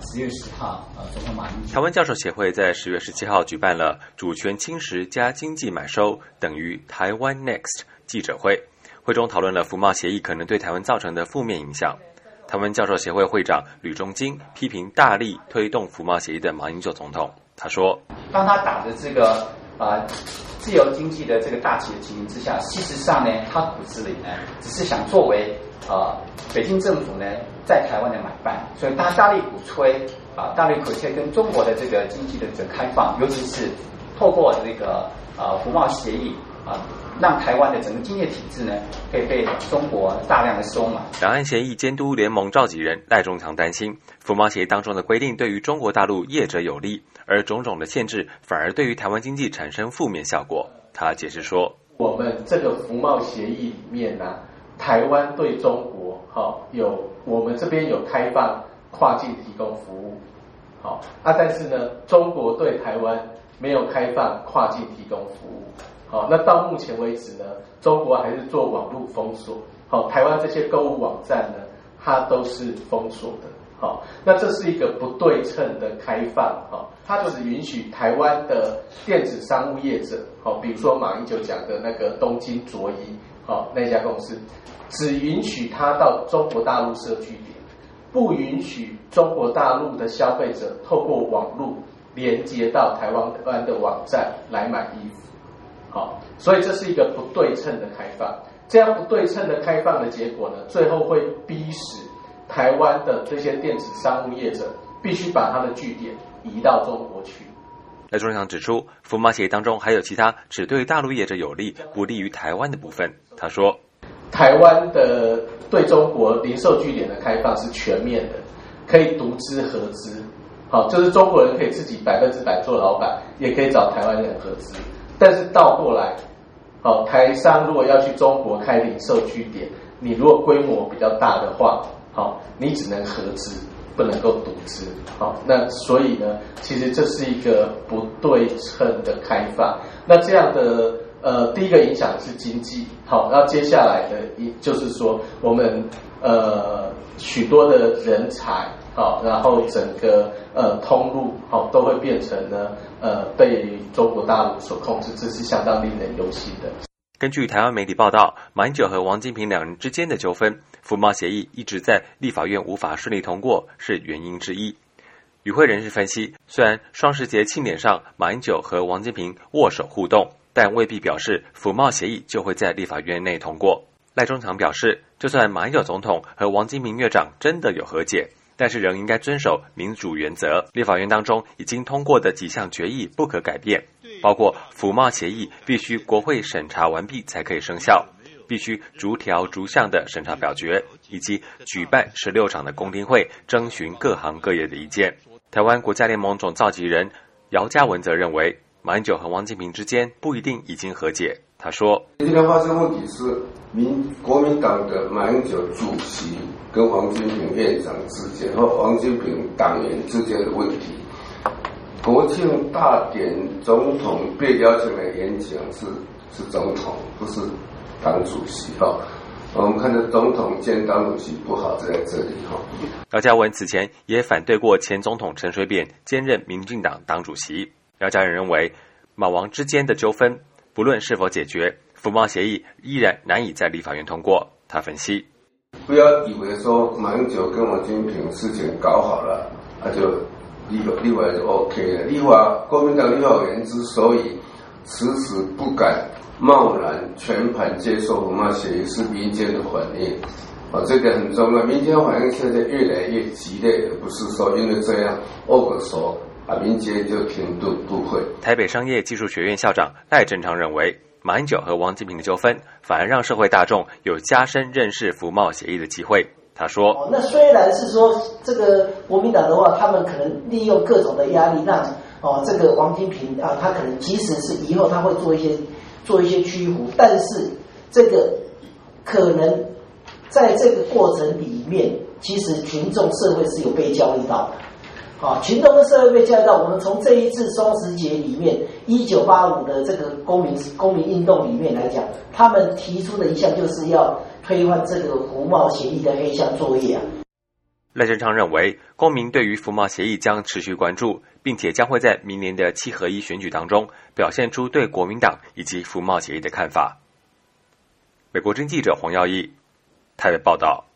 十月十号，呃，总统马英九。台湾教授协会在十月十七号举办了“主权侵蚀加经济买收等于台湾 Next” 记者会，会中讨论了服贸协议可能对台湾造成的负面影响。台湾教授协会会长吕中金批评大力推动服贸协议的马英九总统，他说：“当他打着这个啊自由经济的这个大旗的情形之下，事实上呢，他骨子里呢，只是想作为啊北京政府呢在台湾的买办，所以他大力鼓吹啊大力鼓吹跟中国的这个经济的这个开放，尤其是透过这个啊服贸协议啊。”让台湾的整个经济体制呢，可以被中国大量的收买。两岸协议监督联盟召集人赖中强担心，服贸协议当中的规定对于中国大陆业者有利，而种种的限制反而对于台湾经济产生负面效果。他解释说：“我们这个服贸协议里面呢，台湾对中国好有我们这边有开放跨境提供服务，好啊，但是呢，中国对台湾没有开放跨境提供服务。”好，那到目前为止呢，中国还是做网络封锁。好，台湾这些购物网站呢，它都是封锁的。好，那这是一个不对称的开放。好，它只允许台湾的电子商务业者，好，比如说马英九讲的那个东京卓一，好，那家公司，只允许他到中国大陆设据点，不允许中国大陆的消费者透过网络连接到台湾湾的网站来买衣服。好，所以这是一个不对称的开放。这样不对称的开放的结果呢，最后会逼使台湾的这些电子商务业者必须把他的据点移到中国去。赖中强指出，福马协议当中还有其他只对大陆业者有利、不利于台湾的部分。他说，台湾的对中国零售据点的开放是全面的，可以独资合资。好，就是中国人可以自己百分之百做老板，也可以找台湾人合资。但是倒过来，好，台商如果要去中国开零售据点，你如果规模比较大的话，好，你只能合资，不能够独资，好，那所以呢，其实这是一个不对称的开放。那这样的呃，第一个影响是经济，好，那接下来的一就是说，我们呃许多的人才。好，然后整个呃通路好都会变成呢呃被中国大陆所控制，这是相当令人忧心的。根据台湾媒体报道，马英九和王金平两人之间的纠纷，服贸协议一直在立法院无法顺利通过，是原因之一。与会人士分析，虽然双十节庆典上马英九和王金平握手互动，但未必表示服贸协议就会在立法院内通过。赖中强表示，就算马英九总统和王金平院长真的有和解。但是仍应该遵守民主原则。立法院当中已经通过的几项决议不可改变，包括服贸协议必须国会审查完毕才可以生效，必须逐条逐项的审查表决，以及举办十六场的公听会，征询各行各业的意见。台湾国家联盟总召集人姚嘉文则认为，马英九和王金平之间不一定已经和解。他说：“今天发生问题是民国民党的马英九主席。”跟王金平院长之间和王金平党员之间的问题，国庆大典总统被邀请来演讲是是总统，不是党主席哈。我们看到总统兼党主席不好在这里哈。姚嘉文此前也反对过前总统陈水扁兼任民进党党主席。姚嘉文认为，马王之间的纠纷不论是否解决，服贸协议依然难以在立法院通过。他分析。不要以为说马英九跟王金平事情搞好了，那就立立法就 OK 了。立法国民党立法委员之所以迟迟不敢贸然全盘接受文化协议，是民间的反应啊，这个很重要。民间反应现在越来越激烈，而不是说因为这样握个手啊，民间就停顿不会。台北商业技术学院校长赖振昌认为。马英九和王金平的纠纷，反而让社会大众有加深认识服贸协议的机会。他说：“哦，那虽然是说这个国民党的话，他们可能利用各种的压力，让哦这个王金平啊，他可能即使是以后他会做一些做一些屈服，但是这个可能在这个过程里面，其实群众社会是有被教育到的。”好，群众跟社会被教育到，我们从这一次双十节里面，一九八五的这个公民公民运动里面来讲，他们提出的一项就是要推翻这个胡贸协议的黑箱作业啊。赖正昌认为，公民对于服贸协议将持续关注，并且将会在明年的七合一选举当中表现出对国民党以及服贸协议的看法。美国真记者黄耀义台北报道。